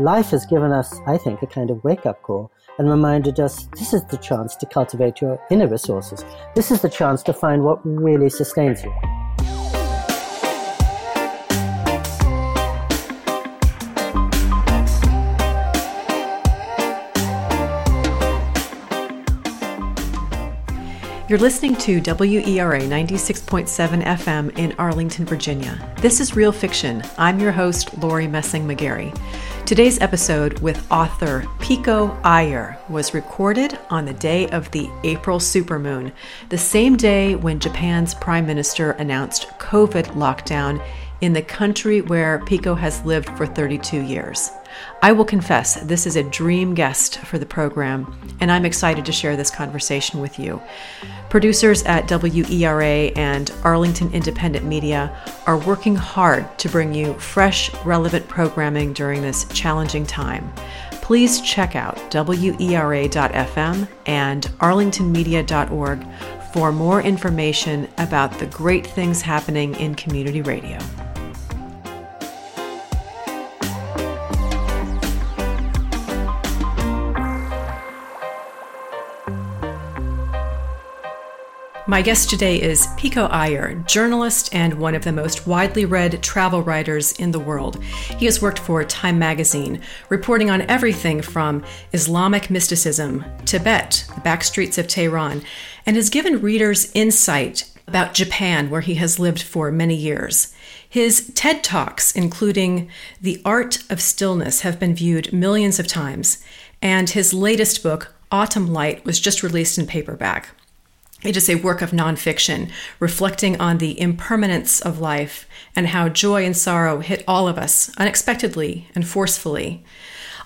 life has given us, I think, a kind of wake up call and reminded us this is the chance to cultivate your inner resources. This is the chance to find what really sustains you. You're listening to WERA 96.7 FM in Arlington, Virginia. This is Real Fiction. I'm your host, Laurie Messing McGarry. Today's episode with author Pico Iyer was recorded on the day of the April supermoon, the same day when Japan's prime minister announced COVID lockdown in the country where Pico has lived for 32 years. I will confess, this is a dream guest for the program, and I'm excited to share this conversation with you. Producers at WERA and Arlington Independent Media are working hard to bring you fresh, relevant programming during this challenging time. Please check out WERA.FM and arlingtonmedia.org for more information about the great things happening in community radio. My guest today is Pico Iyer, journalist and one of the most widely read travel writers in the world. He has worked for Time magazine, reporting on everything from Islamic mysticism, Tibet, the back streets of Tehran, and has given readers insight about Japan, where he has lived for many years. His TED Talks, including The Art of Stillness, have been viewed millions of times, and his latest book, Autumn Light, was just released in paperback. It is a work of nonfiction, reflecting on the impermanence of life and how joy and sorrow hit all of us unexpectedly and forcefully.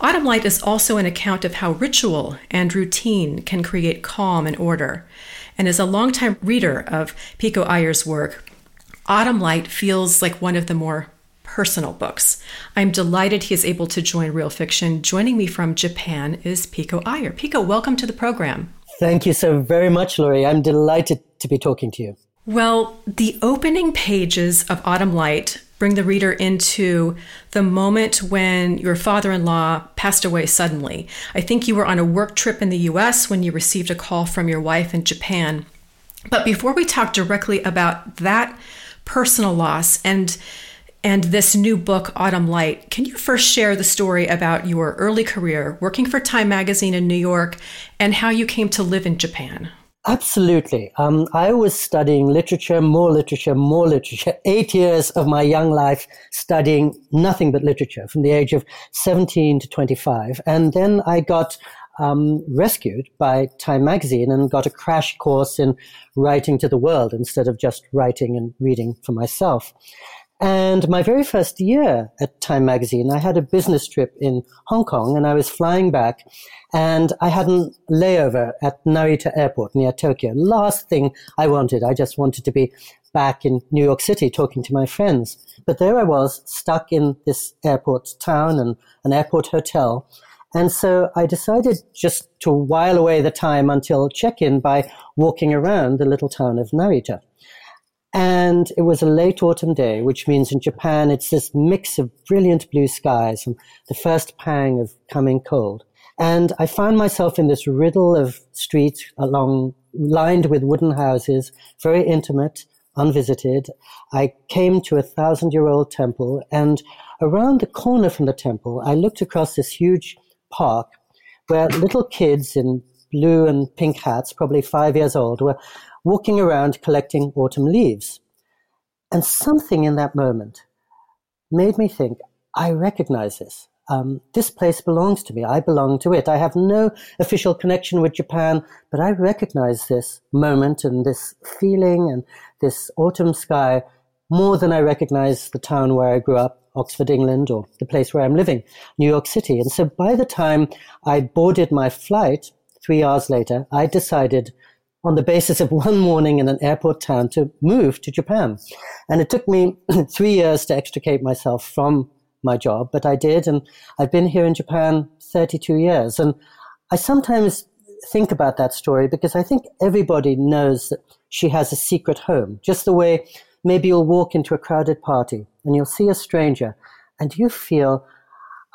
Autumn Light is also an account of how ritual and routine can create calm and order. And as a longtime reader of Pico Iyer's work, Autumn Light feels like one of the more personal books. I'm delighted he is able to join Real Fiction. Joining me from Japan is Pico Iyer. Pico, welcome to the program. Thank you so very much, Laurie. I'm delighted to be talking to you. Well, the opening pages of Autumn Light bring the reader into the moment when your father in law passed away suddenly. I think you were on a work trip in the US when you received a call from your wife in Japan. But before we talk directly about that personal loss and and this new book, Autumn Light. Can you first share the story about your early career working for Time Magazine in New York and how you came to live in Japan? Absolutely. Um, I was studying literature, more literature, more literature. Eight years of my young life studying nothing but literature from the age of 17 to 25. And then I got um, rescued by Time Magazine and got a crash course in writing to the world instead of just writing and reading for myself. And my very first year at Time Magazine, I had a business trip in Hong Kong and I was flying back and I had a layover at Narita Airport near Tokyo. Last thing I wanted, I just wanted to be back in New York City talking to my friends. But there I was, stuck in this airport town and an airport hotel. And so I decided just to while away the time until check in by walking around the little town of Narita. And it was a late autumn day, which means in Japan it's this mix of brilliant blue skies and the first pang of coming cold. And I found myself in this riddle of streets along, lined with wooden houses, very intimate, unvisited. I came to a thousand year old temple and around the corner from the temple, I looked across this huge park where little kids in blue and pink hats, probably five years old, were walking around collecting autumn leaves. And something in that moment made me think, I recognize this. Um, this place belongs to me. I belong to it. I have no official connection with Japan, but I recognize this moment and this feeling and this autumn sky more than I recognize the town where I grew up, Oxford, England, or the place where I'm living, New York City. And so by the time I boarded my flight, three hours later, I decided on the basis of one morning in an airport town to move to Japan. And it took me three years to extricate myself from my job, but I did. And I've been here in Japan 32 years. And I sometimes think about that story because I think everybody knows that she has a secret home, just the way maybe you'll walk into a crowded party and you'll see a stranger and you feel,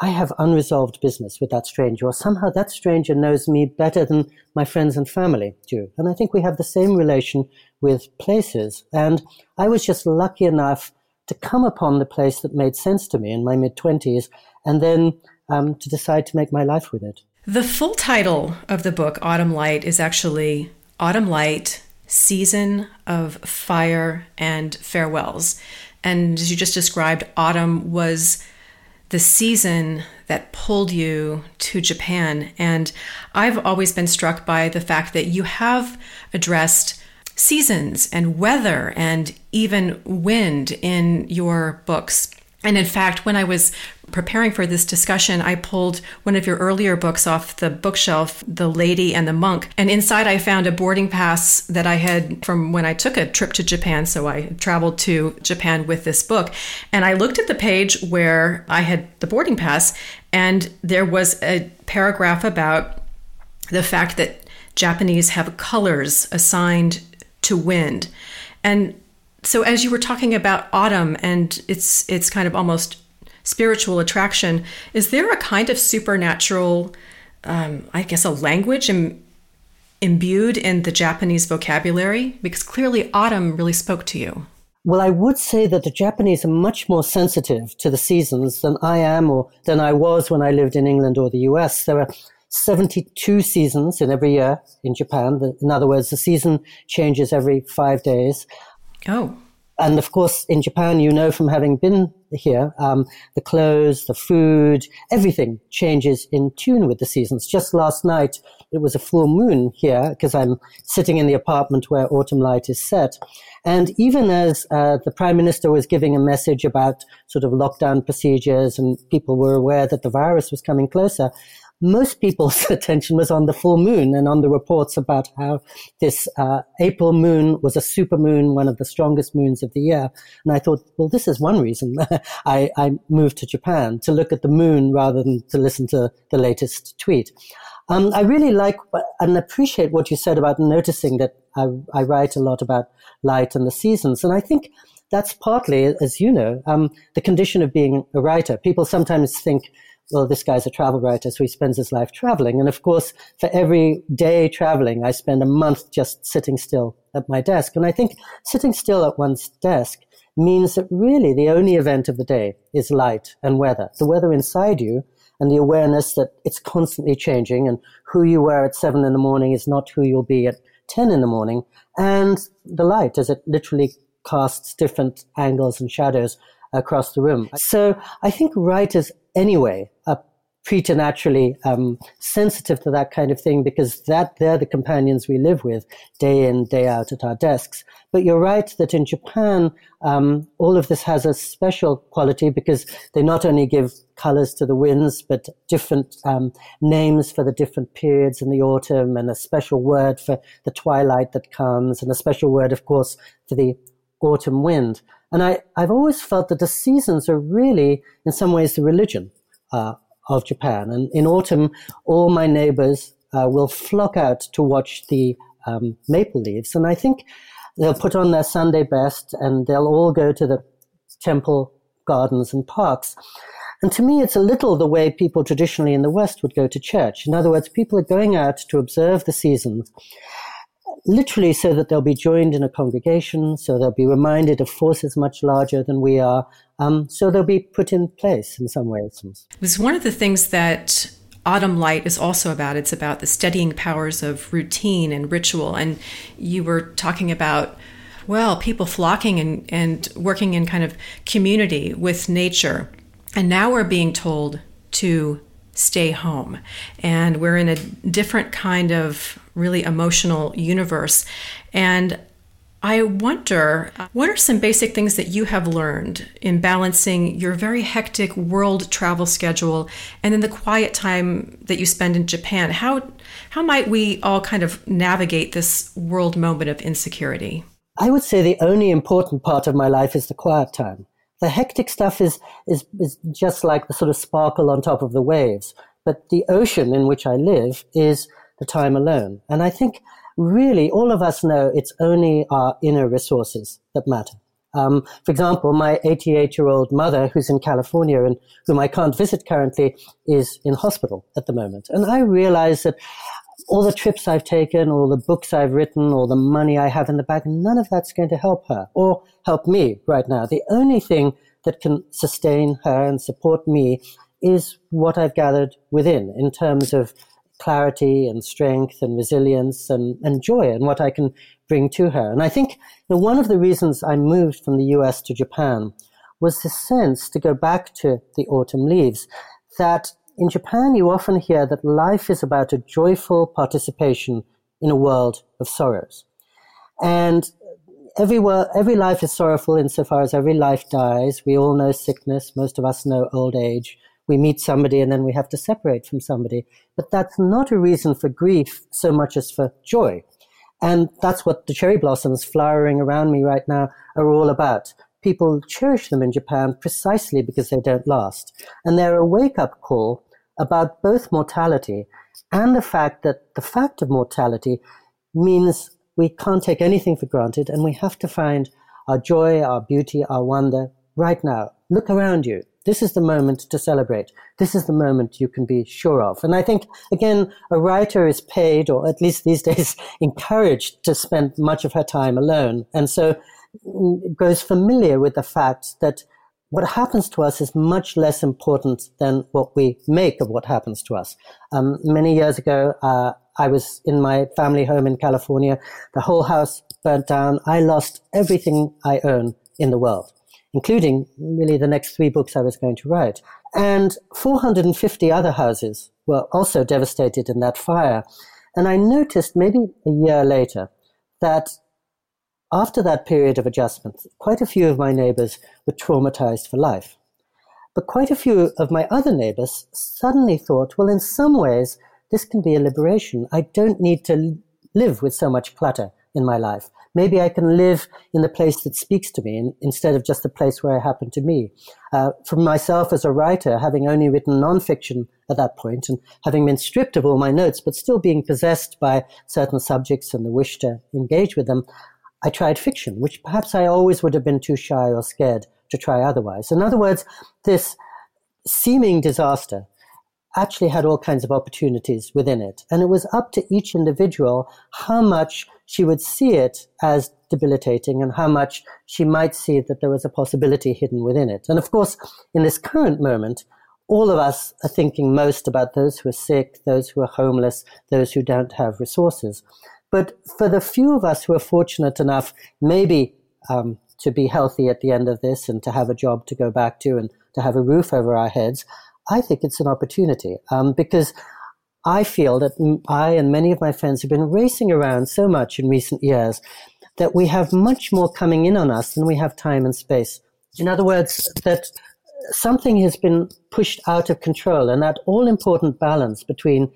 I have unresolved business with that stranger, or somehow that stranger knows me better than my friends and family do. And I think we have the same relation with places. And I was just lucky enough to come upon the place that made sense to me in my mid 20s and then um, to decide to make my life with it. The full title of the book, Autumn Light, is actually Autumn Light Season of Fire and Farewells. And as you just described, autumn was the season that pulled you to Japan. And I've always been struck by the fact that you have addressed seasons and weather and even wind in your books. And in fact, when I was preparing for this discussion, I pulled one of your earlier books off the bookshelf, The Lady and the Monk. And inside, I found a boarding pass that I had from when I took a trip to Japan. So I traveled to Japan with this book. And I looked at the page where I had the boarding pass, and there was a paragraph about the fact that Japanese have colors assigned to wind. And so as you were talking about autumn and it's it's kind of almost spiritual attraction, is there a kind of supernatural, um, I guess, a language Im- imbued in the Japanese vocabulary? Because clearly autumn really spoke to you. Well, I would say that the Japanese are much more sensitive to the seasons than I am or than I was when I lived in England or the US. There are 72 seasons in every year in Japan. In other words, the season changes every five days. Oh. And of course, in Japan, you know from having been here, um, the clothes, the food, everything changes in tune with the seasons. Just last night, it was a full moon here because I'm sitting in the apartment where autumn light is set. And even as uh, the prime minister was giving a message about sort of lockdown procedures and people were aware that the virus was coming closer, most people's attention was on the full moon and on the reports about how this uh, April moon was a super moon, one of the strongest moons of the year. And I thought, well, this is one reason I, I, moved to Japan to look at the moon rather than to listen to the latest tweet. Um, I really like and appreciate what you said about noticing that I, I, write a lot about light and the seasons. And I think that's partly, as you know, um, the condition of being a writer. People sometimes think, well, this guy's a travel writer, so he spends his life traveling. And of course, for every day traveling, I spend a month just sitting still at my desk. And I think sitting still at one's desk means that really the only event of the day is light and weather. The weather inside you and the awareness that it's constantly changing and who you were at seven in the morning is not who you'll be at 10 in the morning. And the light as it literally casts different angles and shadows across the room. So I think writers anyway are preternaturally um, sensitive to that kind of thing because that they're the companions we live with day in day out at our desks. But you're right that in Japan, um, all of this has a special quality because they not only give colors to the winds, but different um, names for the different periods in the autumn, and a special word for the twilight that comes, and a special word, of course, for the autumn wind. And I, I've always felt that the seasons are really, in some ways, the religion uh, of Japan. And in autumn, all my neighbors uh, will flock out to watch the um, maple leaves. And I think they'll put on their Sunday best and they'll all go to the temple gardens and parks. And to me, it's a little the way people traditionally in the West would go to church. In other words, people are going out to observe the seasons literally so that they'll be joined in a congregation, so they'll be reminded of forces much larger than we are, um, so they'll be put in place in some ways. It's one of the things that Autumn Light is also about. It's about the steadying powers of routine and ritual. And you were talking about, well, people flocking and, and working in kind of community with nature. And now we're being told to stay home. And we're in a different kind of really emotional universe. And I wonder what are some basic things that you have learned in balancing your very hectic world travel schedule and then the quiet time that you spend in Japan? How how might we all kind of navigate this world moment of insecurity? I would say the only important part of my life is the quiet time. The hectic stuff is is is just like the sort of sparkle on top of the waves. But the ocean in which I live is the time alone. And I think really all of us know it's only our inner resources that matter. Um, for example, my 88 year old mother, who's in California and whom I can't visit currently, is in hospital at the moment. And I realize that all the trips I've taken, all the books I've written, all the money I have in the bank, none of that's going to help her or help me right now. The only thing that can sustain her and support me is what I've gathered within in terms of clarity and strength and resilience and, and joy and what I can bring to her. And I think you know, one of the reasons I moved from the US to Japan was the sense to go back to the autumn leaves that in Japan you often hear that life is about a joyful participation in a world of sorrows. And every, every life is sorrowful insofar as every life dies. We all know sickness. Most of us know old age we meet somebody and then we have to separate from somebody. But that's not a reason for grief so much as for joy. And that's what the cherry blossoms flowering around me right now are all about. People cherish them in Japan precisely because they don't last. And they're a wake up call about both mortality and the fact that the fact of mortality means we can't take anything for granted and we have to find our joy, our beauty, our wonder right now. Look around you. This is the moment to celebrate. This is the moment you can be sure of. And I think, again, a writer is paid, or at least these days encouraged, to spend much of her time alone. And so mm, grows familiar with the fact that what happens to us is much less important than what we make of what happens to us. Um, many years ago, uh, I was in my family home in California. The whole house burnt down. I lost everything I own in the world including really the next three books I was going to write. And 450 other houses were also devastated in that fire. And I noticed maybe a year later that after that period of adjustment, quite a few of my neighbors were traumatized for life. But quite a few of my other neighbors suddenly thought, well, in some ways, this can be a liberation. I don't need to live with so much clutter in my life. Maybe I can live in the place that speaks to me in, instead of just the place where I happen to be. Uh, for myself as a writer, having only written nonfiction at that point and having been stripped of all my notes, but still being possessed by certain subjects and the wish to engage with them, I tried fiction, which perhaps I always would have been too shy or scared to try otherwise. In other words, this seeming disaster actually had all kinds of opportunities within it. And it was up to each individual how much she would see it as debilitating and how much she might see that there was a possibility hidden within it. And of course, in this current moment, all of us are thinking most about those who are sick, those who are homeless, those who don't have resources. But for the few of us who are fortunate enough, maybe um, to be healthy at the end of this and to have a job to go back to and to have a roof over our heads, I think it's an opportunity um, because I feel that I and many of my friends have been racing around so much in recent years that we have much more coming in on us than we have time and space. In other words, that something has been pushed out of control and that all important balance between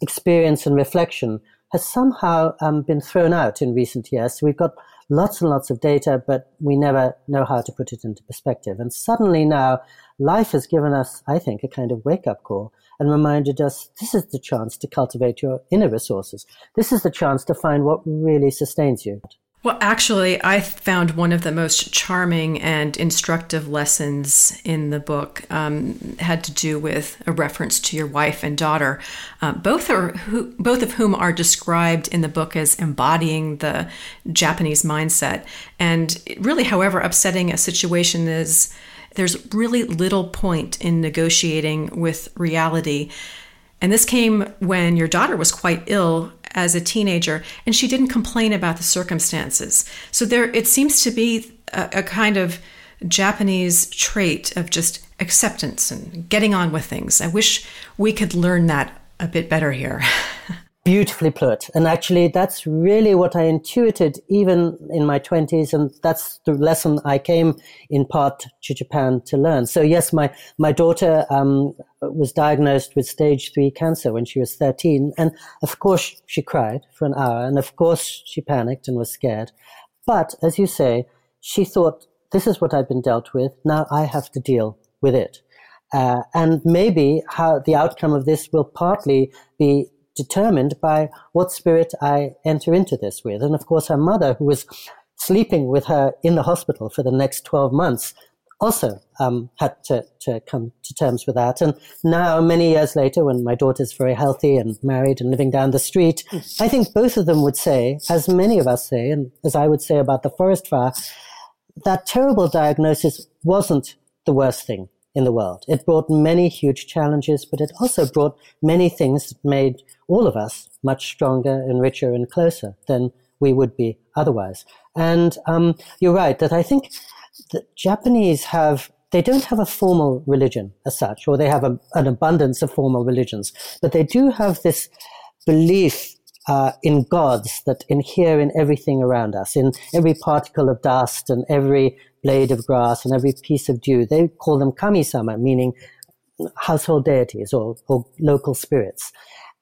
experience and reflection has somehow um, been thrown out in recent years. So we've got lots and lots of data, but we never know how to put it into perspective. And suddenly now, life has given us, I think, a kind of wake up call and reminded us this is the chance to cultivate your inner resources. This is the chance to find what really sustains you. Well, actually, I found one of the most charming and instructive lessons in the book um, had to do with a reference to your wife and daughter, uh, both are who, both of whom are described in the book as embodying the Japanese mindset. And really, however upsetting a situation is, there's really little point in negotiating with reality. And this came when your daughter was quite ill as a teenager and she didn't complain about the circumstances. So there it seems to be a, a kind of Japanese trait of just acceptance and getting on with things. I wish we could learn that a bit better here. beautifully put. And actually, that's really what I intuited even in my 20s. And that's the lesson I came in part to Japan to learn. So, yes, my, my daughter um, was diagnosed with stage three cancer when she was 13. And of course, she cried for an hour. And of course, she panicked and was scared. But as you say, she thought, this is what I've been dealt with. Now I have to deal with it. Uh, and maybe how the outcome of this will partly be determined by what spirit I enter into this with. And of course, her mother, who was sleeping with her in the hospital for the next 12 months also um, had to, to come to terms with that. And now, many years later, when my daughter's very healthy and married and living down the street, I think both of them would say, as many of us say, and as I would say about the forest fire, that terrible diagnosis wasn't the worst thing in the world. It brought many huge challenges, but it also brought many things that made all of us much stronger and richer and closer than we would be otherwise. And um, you're right that I think the Japanese have they don't have a formal religion as such, or they have a, an abundance of formal religions, but they do have this belief uh, in gods that inhere in everything around us, in every particle of dust and every blade of grass and every piece of dew. They call them kami-sama, meaning household deities or, or local spirits.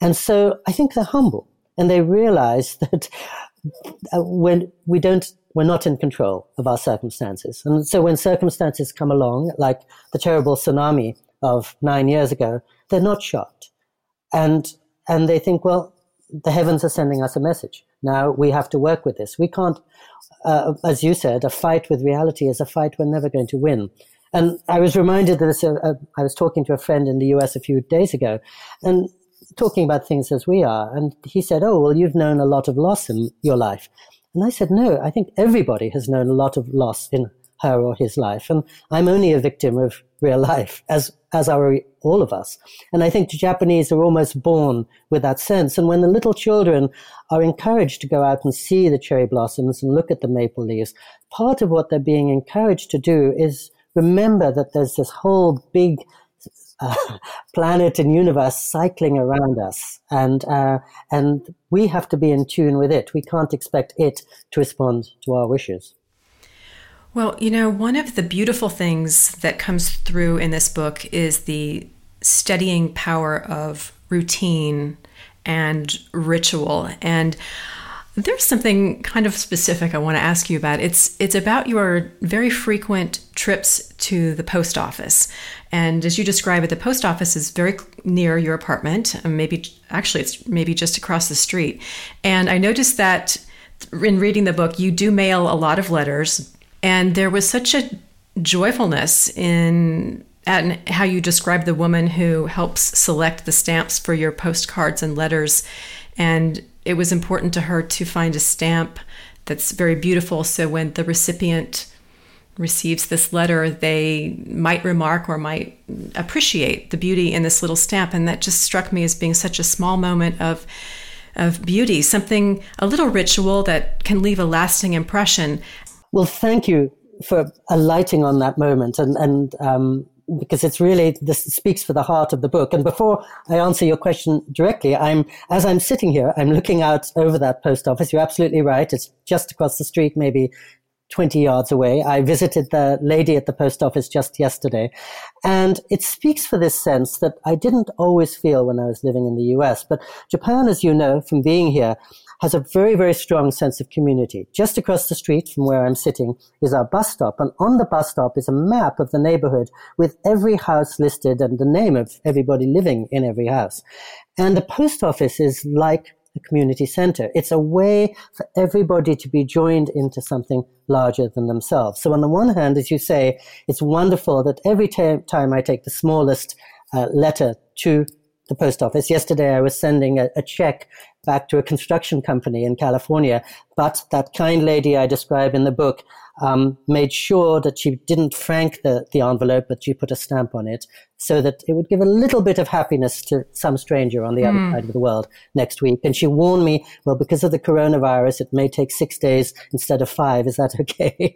And so I think they're humble and they realize that uh, when we don't we're not in control of our circumstances. And so when circumstances come along, like the terrible tsunami of nine years ago, they're not shocked. And, and they think, well, the heavens are sending us a message. Now we have to work with this. We can't, uh, as you said, a fight with reality is a fight we're never going to win. And I was reminded that uh, uh, I was talking to a friend in the US a few days ago and talking about things as we are. And he said, Oh, well, you've known a lot of loss in your life. And I said, no, I think everybody has known a lot of loss in her or his life. And I'm only a victim of real life, as, as are all of us. And I think the Japanese are almost born with that sense. And when the little children are encouraged to go out and see the cherry blossoms and look at the maple leaves, part of what they're being encouraged to do is remember that there's this whole big uh, planet and universe cycling around us, and uh, and we have to be in tune with it. We can't expect it to respond to our wishes. Well, you know, one of the beautiful things that comes through in this book is the steadying power of routine and ritual and there's something kind of specific I want to ask you about. It's it's about your very frequent trips to the post office. And as you describe it, the post office is very near your apartment. Um, maybe actually it's maybe just across the street. And I noticed that in reading the book, you do mail a lot of letters, and there was such a joyfulness in and how you describe the woman who helps select the stamps for your postcards and letters and it was important to her to find a stamp that's very beautiful. So when the recipient receives this letter, they might remark or might appreciate the beauty in this little stamp. And that just struck me as being such a small moment of of beauty, something a little ritual that can leave a lasting impression. Well, thank you for alighting on that moment and and um, because it's really this speaks for the heart of the book. And before I answer your question directly, I'm as I'm sitting here, I'm looking out over that post office. You're absolutely right. It's just across the street, maybe 20 yards away. I visited the lady at the post office just yesterday. And it speaks for this sense that I didn't always feel when I was living in the US. But Japan, as you know from being here, has a very, very strong sense of community. Just across the street from where I'm sitting is our bus stop. And on the bus stop is a map of the neighborhood with every house listed and the name of everybody living in every house. And the post office is like community center. It's a way for everybody to be joined into something larger than themselves. So on the one hand, as you say, it's wonderful that every t- time I take the smallest uh, letter to the post office. Yesterday, I was sending a, a, check back to a construction company in California. But that kind lady I describe in the book um, made sure that she didn't frank the, the envelope, but she put a stamp on it so that it would give a little bit of happiness to some stranger on the mm. other hmm. side of the world next week. And she warned me, well, because of the coronavirus, it may take six days instead of five. Is that okay?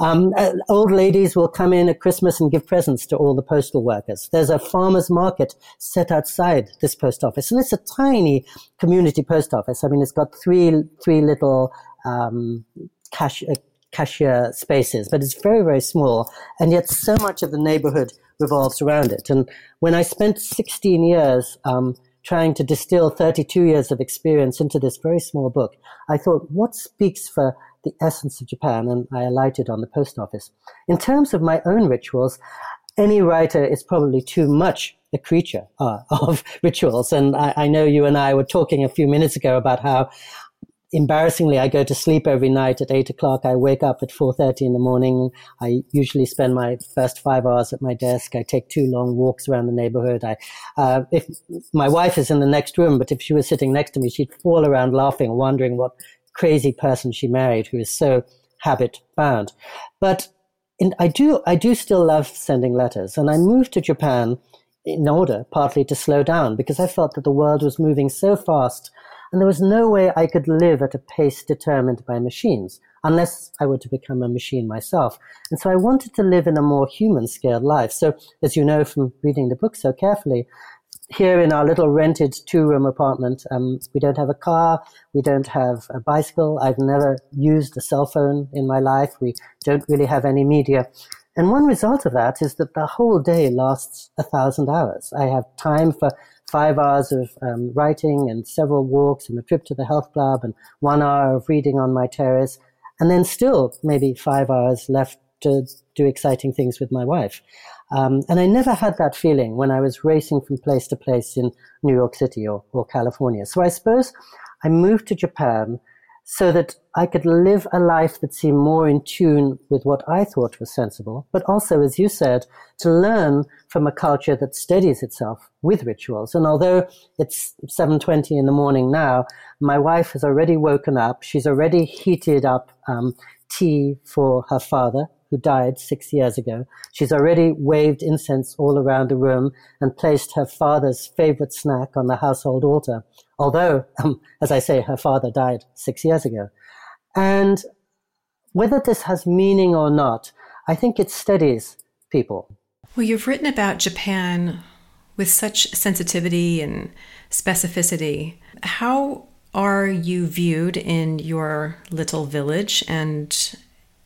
um, uh, old ladies will come in at Christmas and give presents to all the postal workers. There's a farmer's market set outside this post office, and it's a tiny community post office. I mean, it's got three, three little um, cash, uh, cashier spaces, but it's very, very small. And yet so much of the neighborhood revolves around it. And when I spent 16 years um, trying to distill 32 years of experience into this very small book, I thought, what speaks for the essence of Japan? And I alighted on the post office. In terms of my own rituals, any writer is probably too much a creature uh, of rituals. And I, I know you and I were talking a few minutes ago about how embarrassingly, I go to sleep every night at eight o'clock. I wake up at four thirty in the morning. I usually spend my first five hours at my desk. I take two long walks around the neighborhood. I, uh, if my wife is in the next room, but if she was sitting next to me, she'd fall around laughing, wondering what crazy person she married who is so habit bound. But in, I do, I do still love sending letters, and I moved to Japan in order partly to slow down because I felt that the world was moving so fast and there was no way I could live at a pace determined by machines unless I were to become a machine myself. And so I wanted to live in a more human scaled life. So as you know from reading the book so carefully, here in our little rented two room apartment, um, we don't have a car. We don't have a bicycle. I've never used a cell phone in my life. We don't really have any media. And one result of that is that the whole day lasts a thousand hours. I have time for five hours of um, writing and several walks and a trip to the health club and one hour of reading on my terrace, and then still maybe five hours left to do exciting things with my wife. Um, and I never had that feeling when I was racing from place to place in New York City or, or California. So I suppose I moved to Japan so that I could live a life that seemed more in tune with what I thought was sensible, but also, as you said, to learn from a culture that steadies itself with rituals. And although it's 7.20 in the morning now, my wife has already woken up. She's already heated up um, tea for her father, who died six years ago. She's already waved incense all around the room and placed her father's favorite snack on the household altar. Although, um, as I say, her father died six years ago. And whether this has meaning or not, I think it steadies people. Well, you've written about Japan with such sensitivity and specificity. How are you viewed in your little village and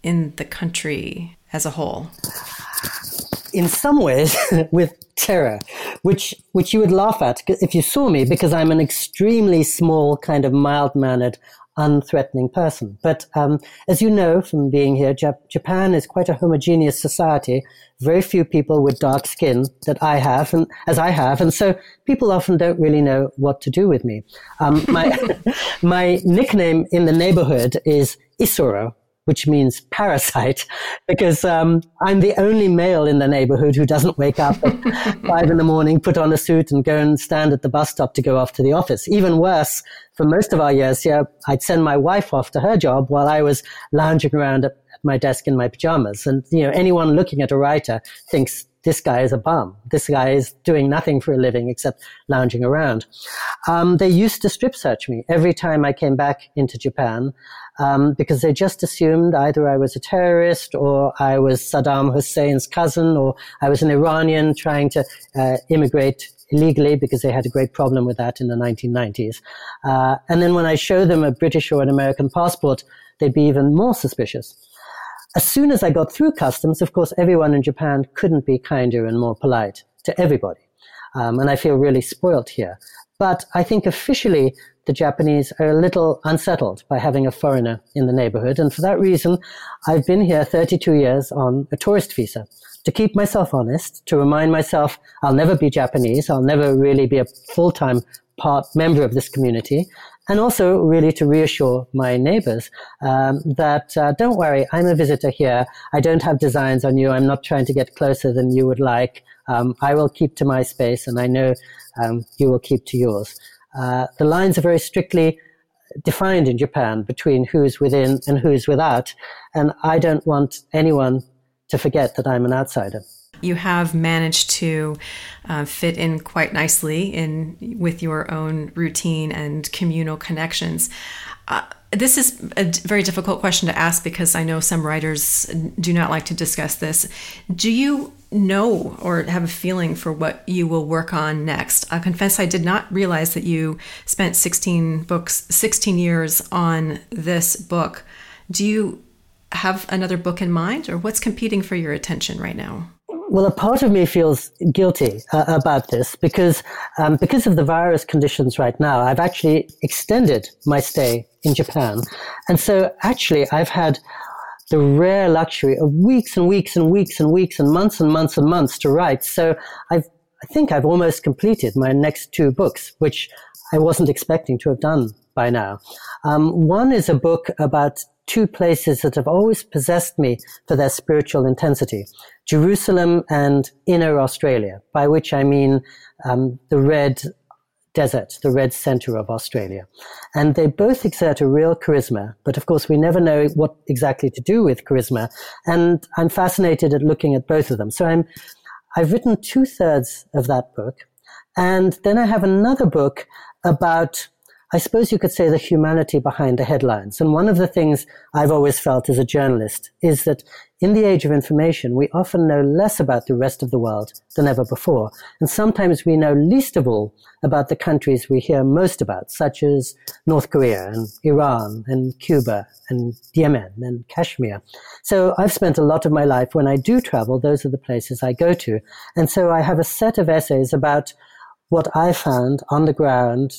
in the country as a whole? In some ways, with terror, which which you would laugh at if you saw me, because I'm an extremely small, kind of mild mannered, unthreatening person. But um, as you know from being here, Jap- Japan is quite a homogeneous society. Very few people with dark skin that I have, and as I have, and so people often don't really know what to do with me. Um, my my nickname in the neighborhood is Isoro, which means parasite, because um, I'm the only male in the neighborhood who doesn't wake up at five in the morning, put on a suit, and go and stand at the bus stop to go off to the office. Even worse, for most of our years here, I'd send my wife off to her job while I was lounging around at my desk in my pajamas. And you know, anyone looking at a writer thinks this guy is a bum. This guy is doing nothing for a living except lounging around. Um, they used to strip search me every time I came back into Japan um, because they just assumed either I was a terrorist or I was Saddam Hussein's cousin or I was an Iranian trying to uh, immigrate illegally because they had a great problem with that in the 1990s. Uh, and then when I show them a British or an American passport, they'd be even more suspicious. As soon as I got through customs, of course, everyone in Japan couldn't be kinder and more polite to everybody. Um, and I feel really spoilt here. But I think officially the Japanese are a little unsettled by having a foreigner in the neighborhood. And for that reason, I've been here 32 years on a tourist visa to keep myself honest, to remind myself I'll never be Japanese. I'll never really be a full-time part member of this community. And also really to reassure my neighbors um, that uh, don't worry, I'm a visitor here. I don't have designs on you. I'm not trying to get closer than you would like. Um, I will keep to my space, and I know um, you will keep to yours. Uh, the lines are very strictly defined in Japan between who's within and who's without, and I don't want anyone to forget that I'm an outsider. You have managed to uh, fit in quite nicely in with your own routine and communal connections. Uh, this is a very difficult question to ask because I know some writers do not like to discuss this. Do you know or have a feeling for what you will work on next. I confess I did not realize that you spent 16 books, 16 years on this book. Do you have another book in mind or what's competing for your attention right now? Well, a part of me feels guilty uh, about this because um, because of the virus conditions right now, I've actually extended my stay in Japan, and so actually I've had the rare luxury of weeks and weeks and weeks and weeks and months and months and months to write. So I've, I think I've almost completed my next two books, which I wasn't expecting to have done by now. Um, one is a book about two places that have always possessed me for their spiritual intensity Jerusalem and inner Australia, by which I mean um, the red desert, the red center of Australia. And they both exert a real charisma, but of course we never know what exactly to do with charisma. And I'm fascinated at looking at both of them. So I'm, I've written two thirds of that book. And then I have another book about I suppose you could say the humanity behind the headlines. And one of the things I've always felt as a journalist is that in the age of information, we often know less about the rest of the world than ever before. And sometimes we know least of all about the countries we hear most about, such as North Korea and Iran and Cuba and Yemen and Kashmir. So I've spent a lot of my life when I do travel, those are the places I go to. And so I have a set of essays about what I found on the ground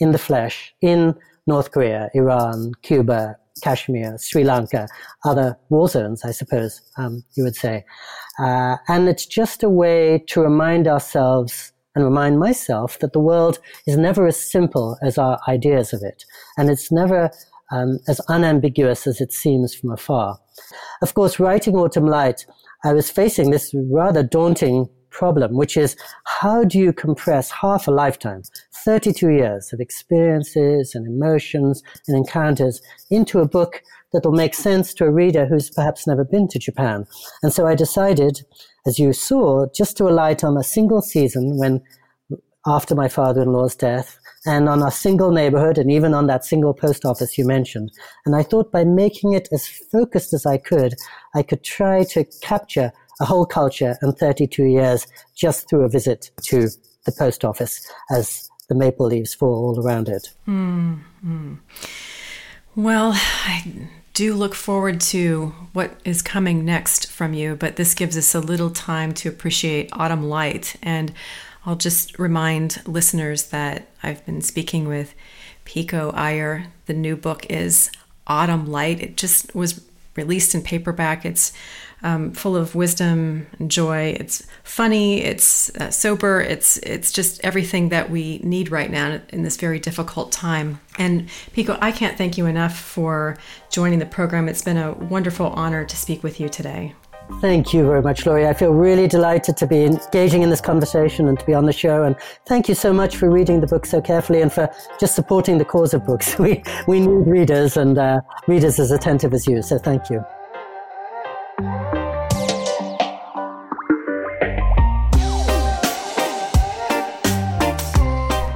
in the flesh in North Korea, Iran, Cuba, Kashmir, Sri Lanka, other war zones, I suppose um, you would say. Uh, and it's just a way to remind ourselves and remind myself that the world is never as simple as our ideas of it. And it's never um, as unambiguous as it seems from afar. Of course, writing Autumn Light, I was facing this rather daunting problem, which is how do you compress half a lifetime, 32 years of experiences and emotions and encounters into a book that will make sense to a reader who's perhaps never been to Japan. And so I decided, as you saw, just to alight on a single season when after my father-in-law's death and on a single neighborhood and even on that single post office you mentioned. And I thought by making it as focused as I could, I could try to capture a whole culture and 32 years just through a visit to the post office as the maple leaves fall all around it. Mm-hmm. Well, I do look forward to what is coming next from you, but this gives us a little time to appreciate autumn light. And I'll just remind listeners that I've been speaking with Pico Iyer. The new book is Autumn Light. It just was released in paperback. It's um, full of wisdom and joy. It's funny. It's uh, sober. It's it's just everything that we need right now in this very difficult time. And Pico, I can't thank you enough for joining the program. It's been a wonderful honor to speak with you today. Thank you very much, Laurie. I feel really delighted to be engaging in this conversation and to be on the show. And thank you so much for reading the book so carefully and for just supporting the cause of books. We, we need readers and uh, readers as attentive as you. So thank you.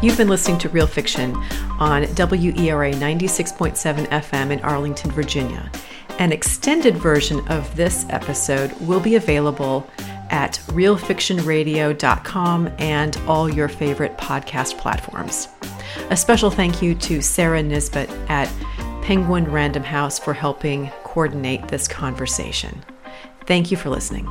You've been listening to Real Fiction on WERA 96.7 FM in Arlington, Virginia. An extended version of this episode will be available at realfictionradio.com and all your favorite podcast platforms. A special thank you to Sarah Nisbet at Penguin Random House for helping coordinate this conversation. Thank you for listening.